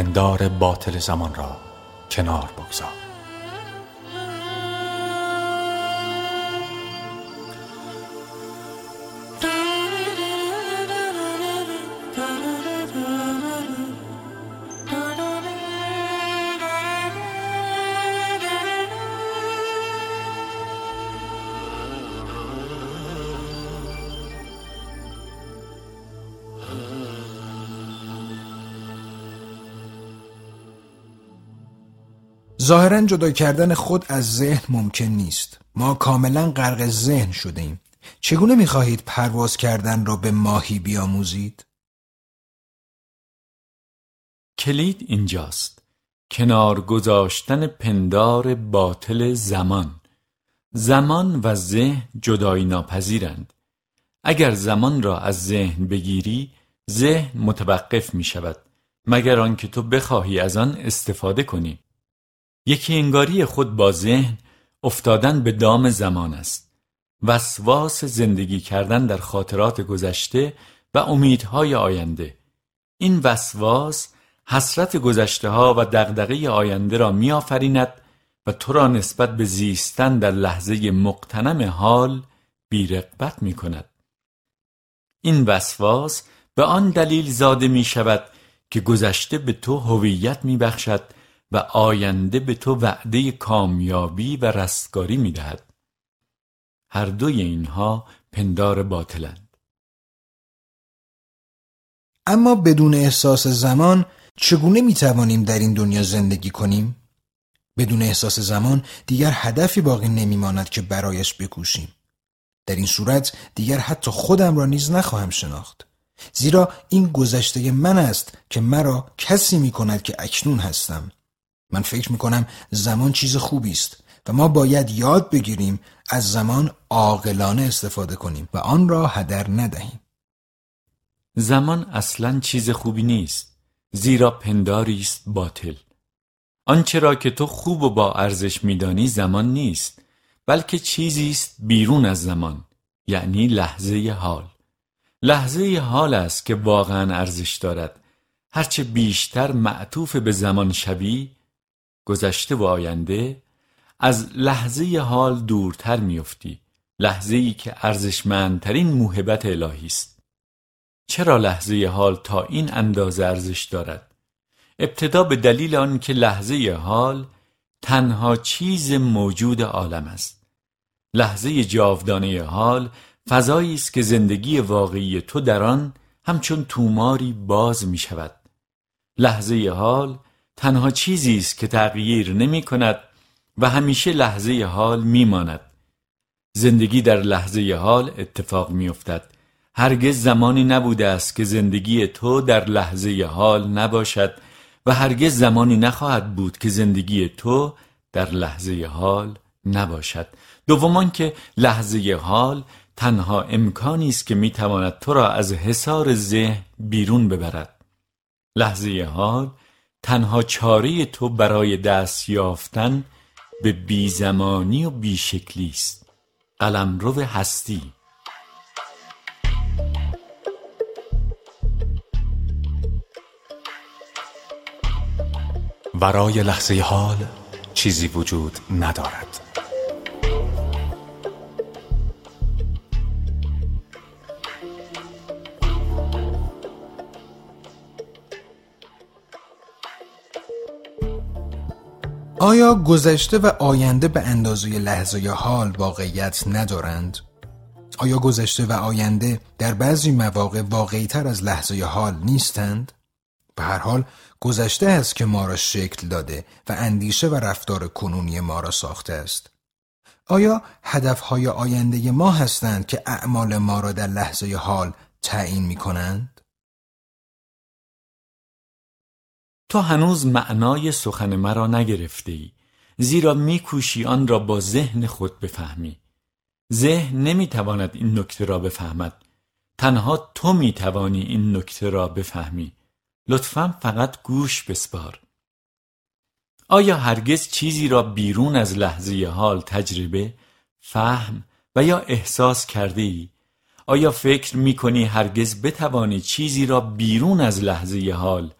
پندار باطل زمان را کنار بگذار. ظاهرا جدا کردن خود از ذهن ممکن نیست. ما کاملا غرق ذهن شده ایم چگونه می‌خواهید پرواز کردن را به ماهی بیاموزید؟ کلید اینجاست. کنار گذاشتن پندار باطل زمان. زمان و ذهن جدایی ناپذیرند. اگر زمان را از ذهن بگیری ذهن متوقف می شود مگر آنکه تو بخواهی از آن استفاده کنی. یکی انگاری خود با ذهن افتادن به دام زمان است وسواس زندگی کردن در خاطرات گذشته و امیدهای آینده این وسواس حسرت گذشته ها و دغدغه آینده را میآفریند و تو را نسبت به زیستن در لحظه مقتنم حال بیرقبت می کند. این وسواس به آن دلیل زاده می شود که گذشته به تو هویت می بخشد و آینده به تو وعده کامیابی و رستگاری می دهد. هر دوی اینها پندار باطلند. اما بدون احساس زمان چگونه می توانیم در این دنیا زندگی کنیم؟ بدون احساس زمان دیگر هدفی باقی نمی ماند که برایش بکوشیم. در این صورت دیگر حتی خودم را نیز نخواهم شناخت. زیرا این گذشته من است که مرا کسی می کند که اکنون هستم. من فکر می کنم زمان چیز خوبی است و ما باید یاد بگیریم از زمان عاقلانه استفاده کنیم و آن را هدر ندهیم. زمان اصلا چیز خوبی نیست زیرا پنداری است باطل. آنچه را که تو خوب و با ارزش میدانی زمان نیست بلکه چیزی است بیرون از زمان یعنی لحظه حال. لحظه حال است که واقعا ارزش دارد. هرچه بیشتر معطوف به زمان شوی گذشته و آینده از لحظه حال دورتر میافتی. لحظه ای که ارزشمندترین موهبت الهی است. چرا لحظه حال تا این اندازه ارزش دارد؟ ابتدا به دلیل آنکه لحظه حال تنها چیز موجود عالم است. لحظه جاودانه حال فضایی است که زندگی واقعی تو در آن همچون توماری باز می شود لحظه حال تنها چیزی است که تغییر نمی کند و همیشه لحظه حال می ماند. زندگی در لحظه حال اتفاق می افتد. هرگز زمانی نبوده است که زندگی تو در لحظه حال نباشد و هرگز زمانی نخواهد بود که زندگی تو در لحظه حال نباشد دومان که لحظه حال تنها امکانی است که می‌تواند تو را از حصار ذهن بیرون ببرد لحظه حال تنها چاره تو برای دست یافتن به بیزمانی و بیشکلی است. قلمرو هستی. ورای لحظه حال چیزی وجود ندارد. آیا گذشته و آینده به اندازه لحظه حال واقعیت ندارند؟ آیا گذشته و آینده در بعضی مواقع واقعی تر از لحظه حال نیستند؟ به هر حال گذشته است که ما را شکل داده و اندیشه و رفتار کنونی ما را ساخته است. آیا هدفهای آینده ما هستند که اعمال ما را در لحظه حال تعیین می کنند؟ تو هنوز معنای سخن مرا نگرفته ای زیرا میکوشی آن را با ذهن خود بفهمی. ذهن نمی‌تواند این نکته را بفهمد. تنها تو می‌توانی این نکته را بفهمی. لطفا فقط گوش بسپار. آیا هرگز چیزی را بیرون از لحظه حال تجربه، فهم و یا احساس کرده ای؟ آیا فکر می کنی هرگز بتوانی چیزی را بیرون از لحظه حال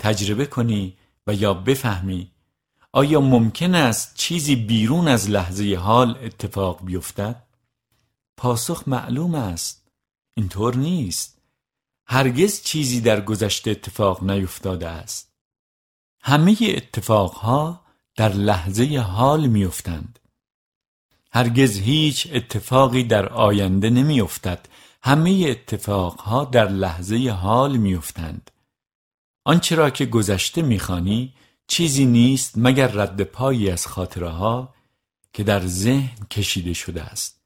تجربه کنی و یا بفهمی آیا ممکن است چیزی بیرون از لحظه حال اتفاق بیفتد؟ پاسخ معلوم است. اینطور نیست. هرگز چیزی در گذشته اتفاق نیفتاده است. همه اتفاقها در لحظه حال میافتند. هرگز هیچ اتفاقی در آینده نمیافتد. همه اتفاقها در لحظه حال میافتند. آنچه را که گذشته می‌خوانی چیزی نیست مگر رد پایی از خاطره که در ذهن کشیده شده است.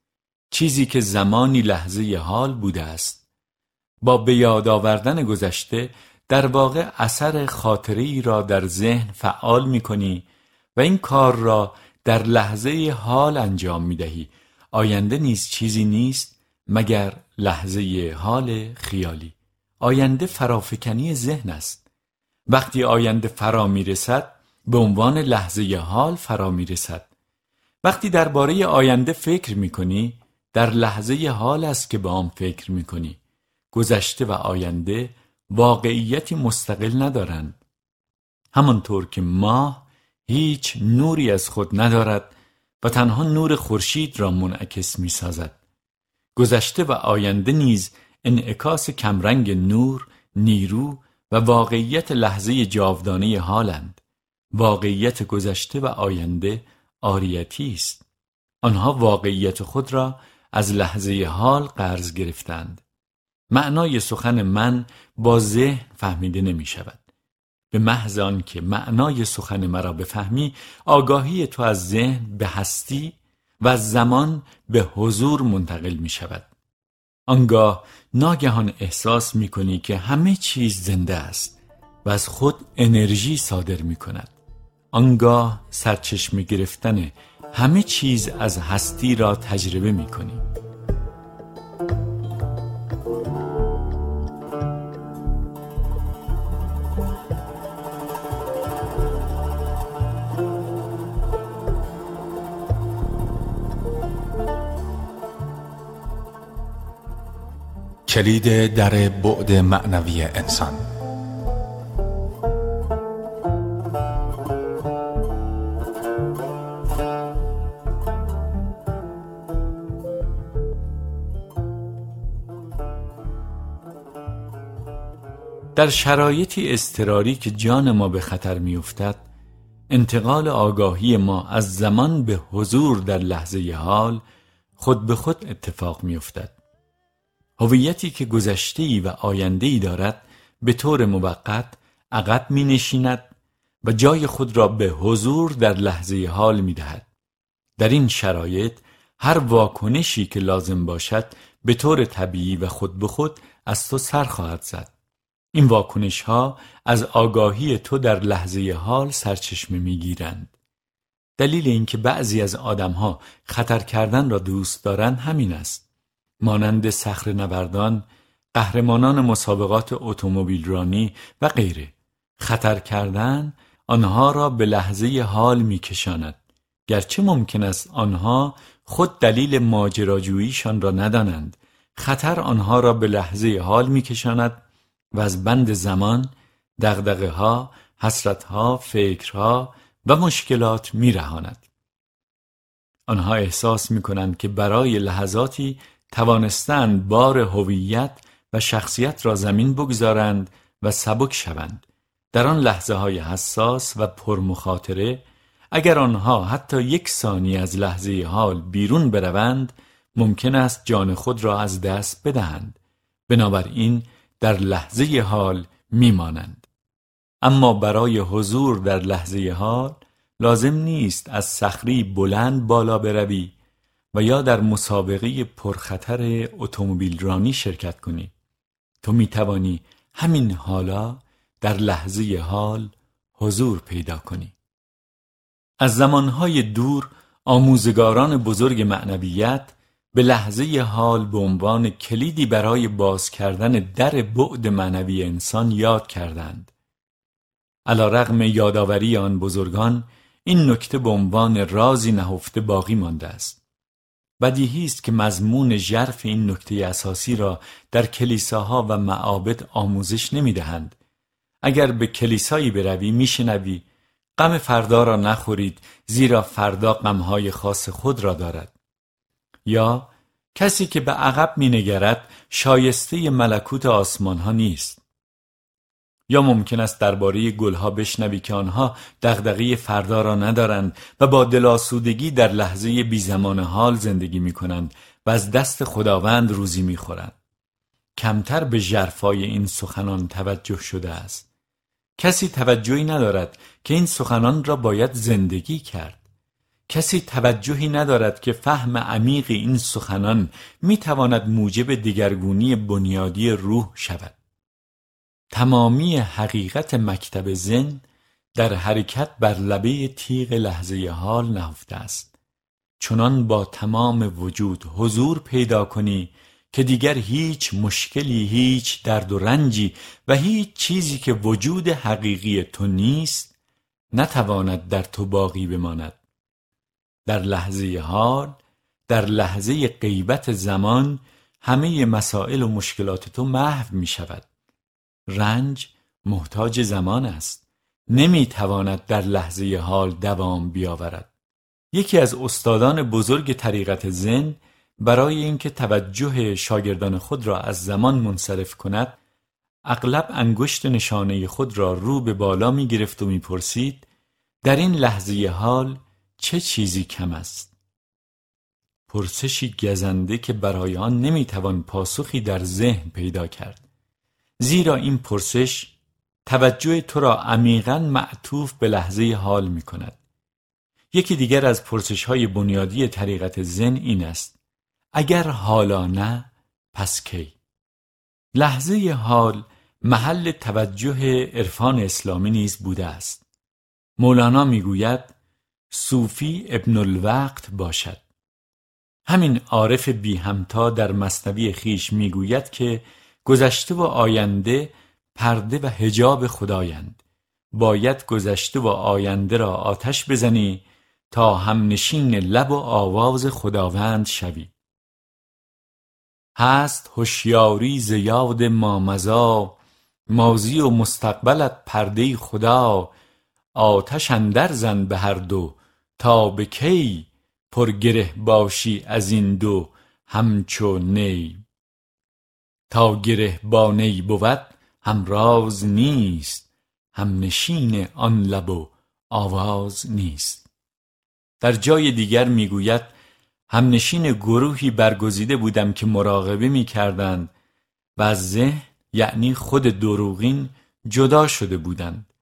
چیزی که زمانی لحظه حال بوده است. با به یاد آوردن گذشته در واقع اثر خاطره را در ذهن فعال می کنی و این کار را در لحظه حال انجام می دهی آینده نیز چیزی نیست مگر لحظه حال خیالی. آینده فرافکنی ذهن است. وقتی آینده فرا می رسد به عنوان لحظه حال فرا می رسد وقتی درباره آینده فکر می کنی در لحظه حال است که به آن فکر می کنی گذشته و آینده واقعیتی مستقل ندارند. همانطور که ماه هیچ نوری از خود ندارد و تنها نور خورشید را منعکس می سازد گذشته و آینده نیز انعکاس کمرنگ نور، نیرو و واقعیت لحظه جاودانه حالند. واقعیت گذشته و آینده آریتی است. آنها واقعیت خود را از لحظه حال قرض گرفتند. معنای سخن من با ذهن فهمیده نمی شود. به محض که معنای سخن مرا بفهمی آگاهی تو از ذهن به هستی و زمان به حضور منتقل می شود. آنگاه ناگهان احساس می کنی که همه چیز زنده است و از خود انرژی صادر می کند آنگاه سرچشمه گرفتن همه چیز از هستی را تجربه می کنی کلید در بعد معنوی انسان. در شرایطی اضطراری که جان ما به خطر میافتد انتقال آگاهی ما از زمان به حضور در لحظه حال خود به خود اتفاق میافتد. هویتی که گذشته و آینده ای دارد به طور موقت عقب می نشیند و جای خود را به حضور در لحظه حال می دهد. در این شرایط هر واکنشی که لازم باشد به طور طبیعی و خود به خود از تو سر خواهد زد. این واکنش ها از آگاهی تو در لحظه حال سرچشمه می گیرند. دلیل اینکه بعضی از آدم ها خطر کردن را دوست دارند همین است. مانند سخر نوردان، قهرمانان مسابقات اتومبیل رانی و غیره. خطر کردن آنها را به لحظه حال می کشاند. گرچه ممکن است آنها خود دلیل ماجراجوییشان را ندانند. خطر آنها را به لحظه حال می کشاند و از بند زمان، دغدغه ها، حسرت ها، فکرها و مشکلات می رهاند. آنها احساس می کنند که برای لحظاتی توانستند بار هویت و شخصیت را زمین بگذارند و سبک شوند. در آن لحظه های حساس و پرمخاطره اگر آنها حتی یک ثانی از لحظه حال بیرون بروند ممکن است جان خود را از دست بدهند. بنابراین در لحظه حال میمانند. اما برای حضور در لحظه حال لازم نیست از صخری بلند بالا بروی و یا در مسابقه پرخطر اتومبیل رانی شرکت کنی. تو می توانی همین حالا در لحظه حال حضور پیدا کنی. از زمانهای دور آموزگاران بزرگ معنویت به لحظه حال به عنوان کلیدی برای باز کردن در بعد معنوی انسان یاد کردند. علا رغم یادآوری آن بزرگان این نکته به عنوان رازی نهفته باقی مانده است. بدیهی است که مضمون ژرف این نکته اساسی را در کلیساها و معابد آموزش نمی‌دهند. اگر به کلیسایی بروی میشنوی غم فردا را نخورید زیرا فردا غمهای خاص خود را دارد. یا کسی که به عقب مینگرد شایسته ملکوت آسمان ها نیست. یا ممکن است درباره گلها بشنوی که آنها دغدغه فردا را ندارند و با دلاسودگی در لحظه بی زمان حال زندگی می کنند و از دست خداوند روزی می خورند. کمتر به جرفای این سخنان توجه شده است. کسی توجهی ندارد که این سخنان را باید زندگی کرد. کسی توجهی ندارد که فهم عمیق این سخنان می تواند موجب دگرگونی بنیادی روح شود. تمامی حقیقت مکتب زن در حرکت بر لبه تیغ لحظه حال نهفته است. چنان با تمام وجود حضور پیدا کنی که دیگر هیچ مشکلی هیچ درد و رنجی و هیچ چیزی که وجود حقیقی تو نیست نتواند در تو باقی بماند. در لحظه حال در لحظه غیبت زمان همه مسائل و مشکلات تو محو می شود رنج محتاج زمان است. نمی‌تواند در لحظه حال دوام بیاورد. یکی از استادان بزرگ طریقت زن برای اینکه توجه شاگردان خود را از زمان منصرف کند اغلب انگشت نشانه خود را رو به بالا می گرفت و می پرسید در این لحظه حال چه چیزی کم است؟ پرسشی گزنده که برای آن نمی‌توان پاسخی در ذهن پیدا کرد. زیرا این پرسش توجه تو را عمیقا معطوف به لحظه حال می کند. یکی دیگر از پرسش های بنیادی طریقت زن این است. اگر حالا نه پس کی؟ لحظه حال محل توجه عرفان اسلامی نیز بوده است. مولانا می‌گوید صوفی ابن الوقت باشد. همین عارف بی همتا در مصنوی خیش می‌گوید که گذشته و آینده پرده و هجاب خدایند. باید گذشته و آینده را آتش بزنی تا همنشین لب و آواز خداوند شوی. هست هوشیاری زیاد مامزا مازی و مستقبلت پرده خدا. آتش اندر زن به هر دو تا به کی پرگره باشی از این دو همچو نی تا گره نی بود هم راز نیست هم نشین آن لب و آواز نیست. در جای دیگر می‌گوید هم نشین گروهی برگزیده بودم که مراقبه می‌کردند و از ذهن یعنی خود دروغین جدا شده بودند.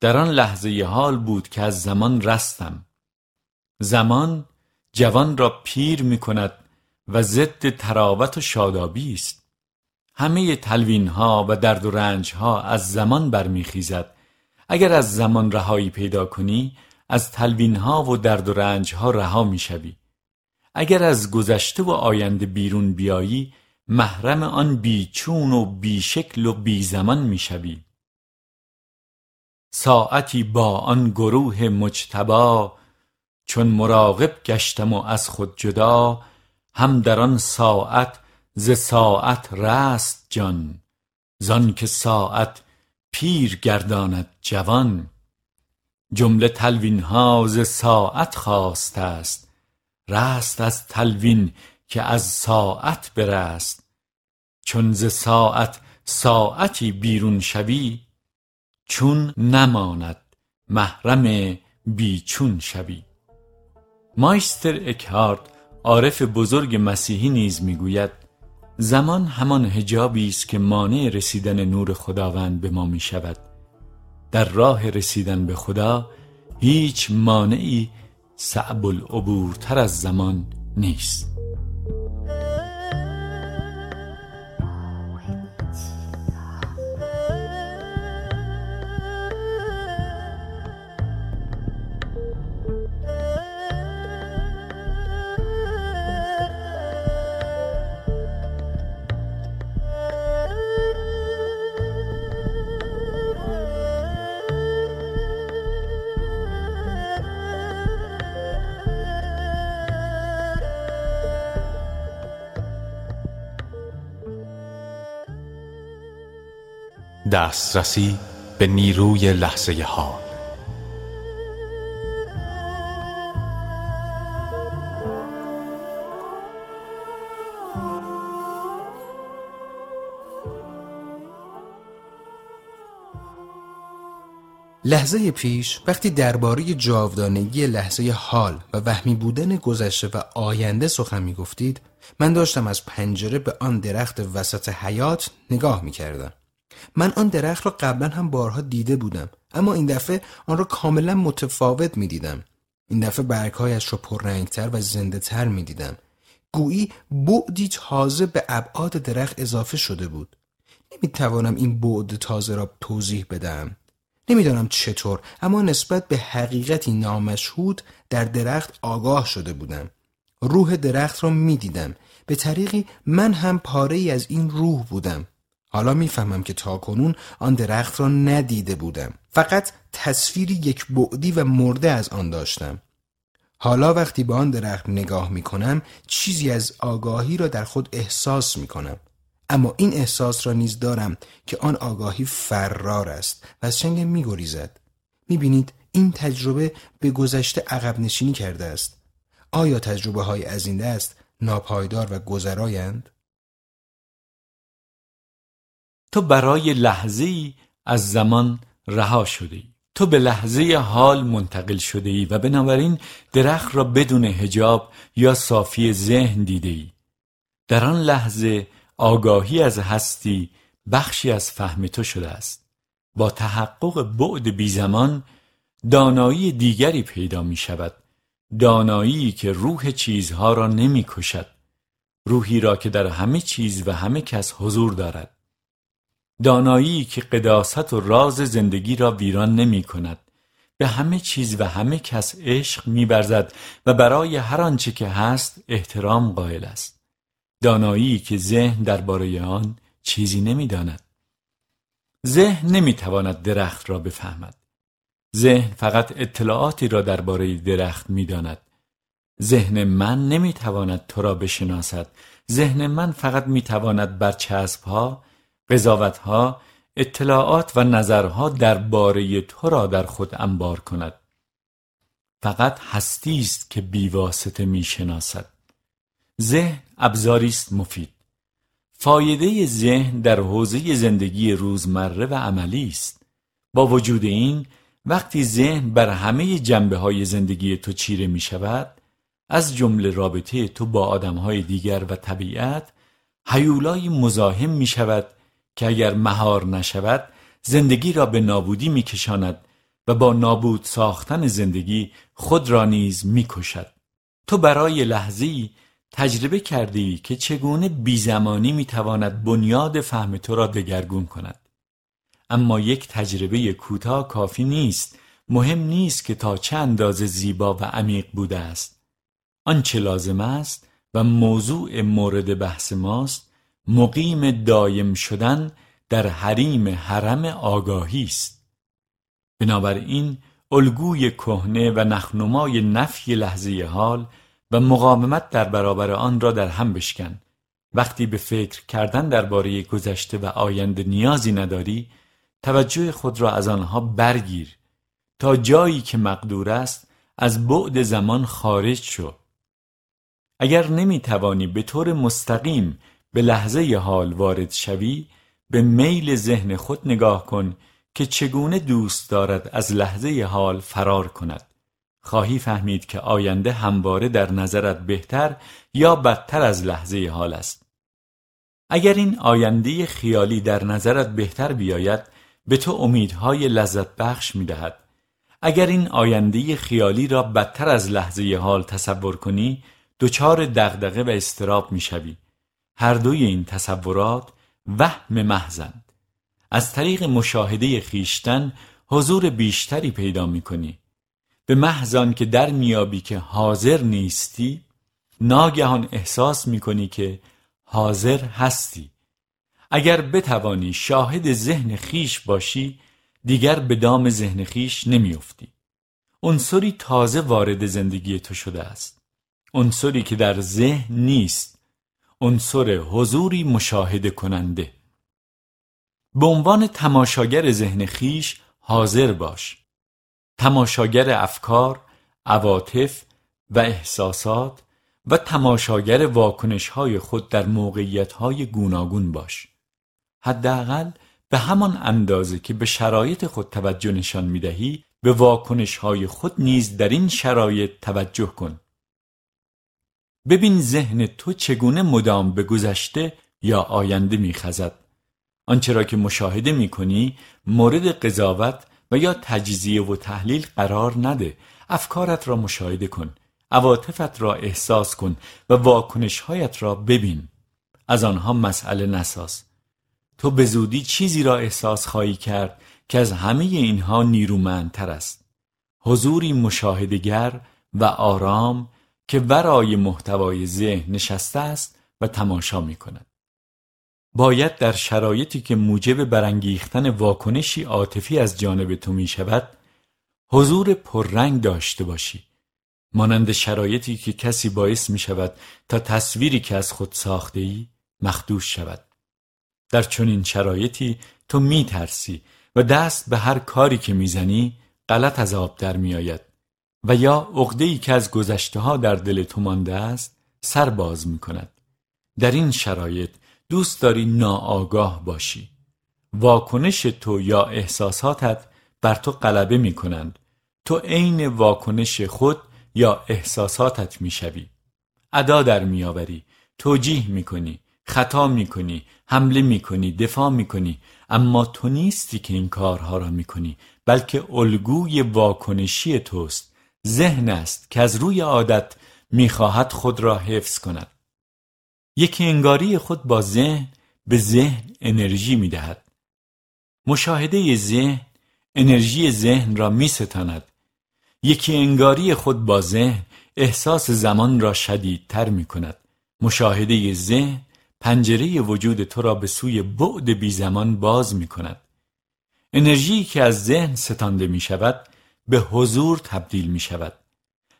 در آن لحظه حال بود که از زمان رستم. زمان جوان را پیر می کند و ضد تراوت و شادابی است. همه تلوین ها و درد و رنج ها از زمان برمیخیزد. اگر از زمان رهایی پیدا کنی از تلوین ها و درد و رنج ها رها می‌شوی. اگر از گذشته و آینده بیرون بیایی محرم آن بیچون و بیشکل و بی زمان می‌شوی. ساعتی با آن گروه مجتبا چون مراقب گشتم و از خود جدا هم در آن ساعت ز ساعت رست جان زان که ساعت پیر گرداند جوان. جمله تلوین ها ز ساعت خواست است رست از تلوین که از ساعت برست. چون ز ساعت ساعتی بیرون شوی چون نماند محرم بیچون شوی. مایستر اکهارت عارف بزرگ مسیحی نیز می‌گوید زمان همان هجابی است که مانع رسیدن نور خداوند به ما می شود در راه رسیدن به خدا هیچ مانعی صعب العبورتر از زمان نیست. دسترسی به نیروی لحظه حال لحظه پیش وقتی درباره جاودانگی لحظه حال و وهمی بودن گذشته و آینده سخن می گفتید من داشتم از پنجره به آن درخت وسط حیات نگاه می کردم. من آن درخت را قبلا هم بارها دیده بودم اما این دفعه آن را کاملا متفاوت می دیدم. این دفعه برگهایش را پررنگتر و زنده تر می دیدم. گویی بعدی تازه به ابعاد درخت اضافه شده بود. نمی توانم این بعد تازه را توضیح بدم. نمی‌دانم چطور اما نسبت به حقیقتی نامشهود در درخت آگاه شده بودم روح درخت را می‌دیدم به طریقی من هم پاره ای از این روح بودم حالا می‌فهمم که تاکنون آن درخت را ندیده بودم. فقط تصویری یک بعدی و مرده از آن داشتم. حالا وقتی به آن درخت نگاه می کنم چیزی از آگاهی را در خود احساس می کنم اما این احساس را نیز دارم که آن آگاهی فرار است و از چنگ می گریزد این تجربه به گذشته عقب نشینی کرده است. آیا تجربه های از این دست ناپایدار و گذرایند؟ تو برای لحظه ای از زمان رها شده ای. تو به لحظه حال منتقل شده ای و بنابراین درخت را بدون هجاب یا صافی ذهن دیده ای. در آن لحظه آگاهی از هستی بخشی از فهم تو شده است. با تحقق بعد بی زمان دانایی دیگری پیدا می شود. دانایی که روح چیزها را نمی کشد. روحی را که در همه چیز و همه کس حضور دارد. دانایی که قداست و راز زندگی را ویران نمی کند. به همه چیز و همه کس عشق میبرزد و برای هر آنچه که هست احترام قائل است. دانایی که ذهن درباره آن چیزی نمی‌داند ذهن نمی‌تواند درخت را بفهمد. ذهن فقط اطلاعاتی را درباره درخت می‌داند ذهن من نمی‌تواند تو را بشناسد. ذهن من فقط می‌تواند بر ها قضاوتها اطلاعات و نظرها درباره تو را در خود انبار کند. فقط هستی است که بیواسطه می‌شناسد. ذهن ابزاری است مفید. فایده ذهن در حوزه زندگی روزمره و عملی است. با وجود این وقتی ذهن بر همه جنبه های زندگی تو چیره می شود از جمله رابطه تو با آدم های دیگر و طبیعت حیولای مزاحم می شود که اگر مهار نشود زندگی را به نابودی میکشاند و با نابود ساختن زندگی خود را نیز می‌کشد. تو برای لحظی تجربه کردی که چگونه بیزمانی می‌تواند بنیاد فهم تو را دگرگون کند. اما یک تجربه کوتاه کافی نیست. مهم نیست که تا چه اندازه زیبا و عمیق بوده است. آنچه لازم است و موضوع مورد بحث ماست مقیم دایم شدن در حریم حرم آگاهی است. بنابراین الگوی کهنه و نخنمای نفی لحظه حال و مقاومت در برابر آن را در هم بشکن. وقتی به فکر کردن درباره گذشته و آینده نیازی نداری توجه خود را از آنها برگیر. تا جایی که مقدور است از بعد زمان خارج شو. اگر نمی توانی به طور مستقیم به لحظه حال وارد شوی به میل ذهن خود نگاه کن که چگونه دوست دارد از لحظه حال فرار کند خواهی فهمید که آینده همواره در نظرت بهتر یا بدتر از لحظه حال است اگر این آینده خیالی در نظرت بهتر بیاید به تو امیدهای لذت بخش می دهد. اگر این آینده خیالی را بدتر از لحظه حال تصور کنی دچار دغدغه و استراب می شوی. هر دوی این تصورات وهم محزند از طریق مشاهده خیشتن حضور بیشتری پیدا می کنی به محضان که در میابی که حاضر نیستی ناگهان احساس می کنی که حاضر هستی. اگر بتوانی شاهد ذهن خیش باشی دیگر به دام ذهن خیش نمیافتی. عنصری تازه وارد زندگی تو شده است. عنصری که در ذهن نیست. عنصر حضوری مشاهده کننده. به عنوان تماشاگر ذهن خیش حاضر باش. تماشاگر افکار، عواطف و احساسات و تماشاگر واکنش های خود در موقعیت های گوناگون باش. حداقل به همان اندازه که به شرایط خود توجه نشان می دهی به واکنش های خود نیز در این شرایط توجه کن. ببین ذهن تو چگونه مدام به گذشته یا آینده میخزد. آنچه را که مشاهده می کنی مورد قضاوت و یا تجزیه و تحلیل قرار نده. افکارت را مشاهده کن عواطفت را احساس کن و واکنشهایت را ببین. از آنها مسئله نساز. تو به زودی چیزی را احساس خواهی کرد که از همه اینها نیرومندتر است. حضوری مشاهدگر و آرام که ورای محتوای ذهن نشسته است و تماشا می کند. باید در شرایطی که موجب برانگیختن واکنشی عاطفی از جانب تو می شود حضور پررنگ داشته باشی. مانند شرایطی که کسی باعث می شود تا تصویری که از خود ساخته ای مخدوش شود. در چنین شرایطی تو می ترسی و دست به هر کاری که می‌زنی غلط از آب در می آید و یا عقده که از گذشته ها در دل تو مانده است سر باز می کند در این شرایط دوست داری ناآگاه باشی. واکنش تو یا احساساتت بر تو غلبه می کنند تو عین واکنش خود یا احساساتت می‌شوی. ادا در میآوری. توجیه می‌کنی خطا می‌کنی حمله می‌کنی دفاع می‌کنی. اما تو نیستی که این کارها را می‌کنی بلکه الگوی واکنشی توست. ذهن است که از روی عادت می‌خواهد خود را حفظ کند. یکی انگاری خود با ذهن به ذهن انرژی می‌دهد. مشاهده ذهن انرژی ذهن را میستاند. یکی انگاری خود با ذهن احساس زمان را شدیدتر می کند مشاهده ذهن پنجره وجود تو را به سوی بعد بی زمان باز می کند انرژی که از ذهن ستانده می شود به حضور تبدیل می شود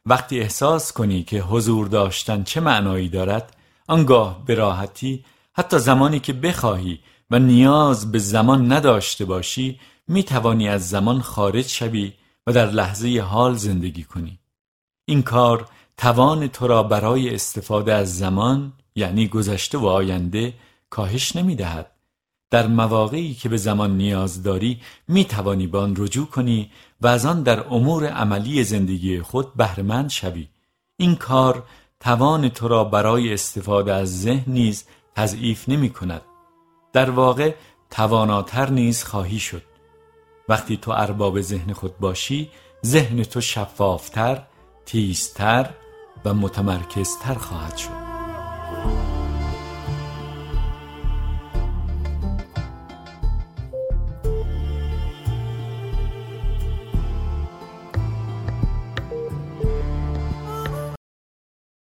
وقتی احساس کنی که حضور داشتن چه معنایی دارد آنگاه به راحتی حتی زمانی که بخواهی و نیاز به زمان نداشته باشی می توانی از زمان خارج شوی و در لحظه حال زندگی کنی این کار توان تو را برای استفاده از زمان یعنی گذشته و آینده کاهش نمی دهد. در مواقعی که به زمان نیاز داری می توانی به آن رجوع کنی و از آن در امور عملی زندگی خود بهرهمند شوی. این کار توان تو را برای استفاده از ذهن نیز تضعیف نمی کند در واقع تواناتر نیز خواهی شد. وقتی تو ارباب ذهن خود باشی ذهن تو شفافتر، تیزتر و متمرکزتر خواهد شد.